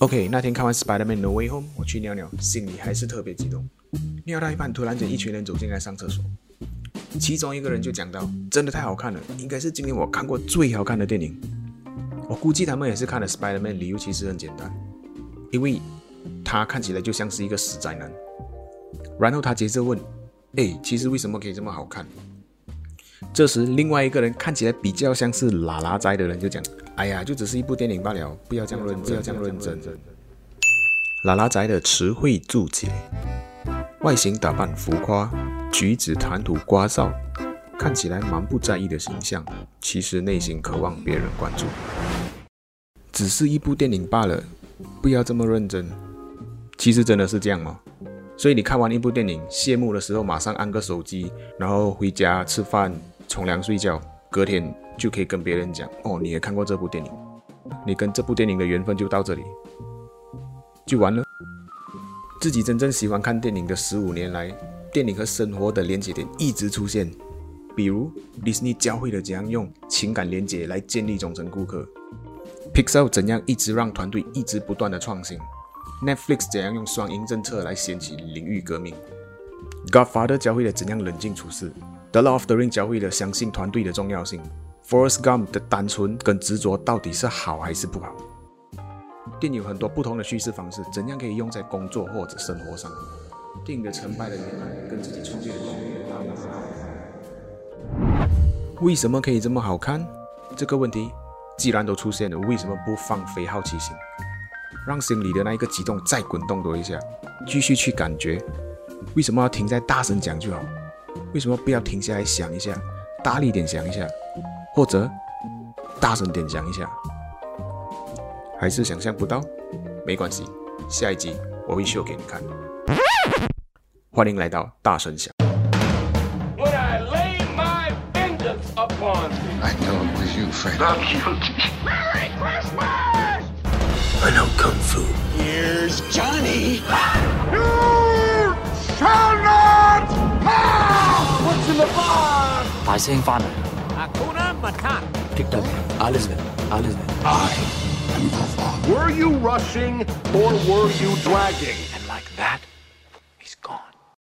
OK，那天看完 Spider-Man No Way Home，我去尿尿，心里还是特别激动。尿到一半，突然间一群人走进来上厕所，其中一个人就讲到：“真的太好看了，应该是今年我看过最好看的电影。”我估计他们也是看了 Spider-Man，理由其实很简单，因为他看起来就像是一个死宅男。然后他接着问：“哎，其实为什么可以这么好看？”这时，另外一个人看起来比较像是拉拉斋的人就讲：“哎呀，就只是一部电影罢了，不要这样认真，不要这样认真。”拉拉斋的词汇注解：外形打扮浮夸，举止谈吐聒噪，看起来蛮不在意的形象，其实内心渴望别人关注。只是一部电影罢了，不要这么认真。其实真的是这样吗？所以你看完一部电影，谢幕的时候马上按个手机，然后回家吃饭、冲凉、睡觉，隔天就可以跟别人讲：“哦，你也看过这部电影。”你跟这部电影的缘分就到这里，就完了。自己真正喜欢看电影的十五年来，电影和生活的连接点一直出现，比如迪士尼教会了怎样用情感连接来建立忠诚顾客，Pixar 怎样一直让团队一直不断的创新。Netflix 怎样用双赢政策来掀起领域革命？Godfather 教会了怎样冷静处事？The Love of the Ring 教会了相信团队的重要性。Forrest Gump 的单纯跟执着到底是好还是不好？电影有很多不同的叙事方式，怎样可以用在工作或者生活上？电影的成败的原因跟自己创建的东西为什么可以这么好看？这个问题既然都出现了，为什么不放飞好奇心？让心里的那一个激动再滚动多一下，继续去感觉。为什么要停在大声讲就好？为什么不要停下来想一下，大力点想一下，或者大声点想一下？还是想象不到？没关系，下一集我会秀给你看。欢迎来到大声想。I know kung fu. Here's Johnny. bar? 大声翻嚟！Hakuna Matata. 激得你，alles alles I am the father. Were you rushing or were you dragging?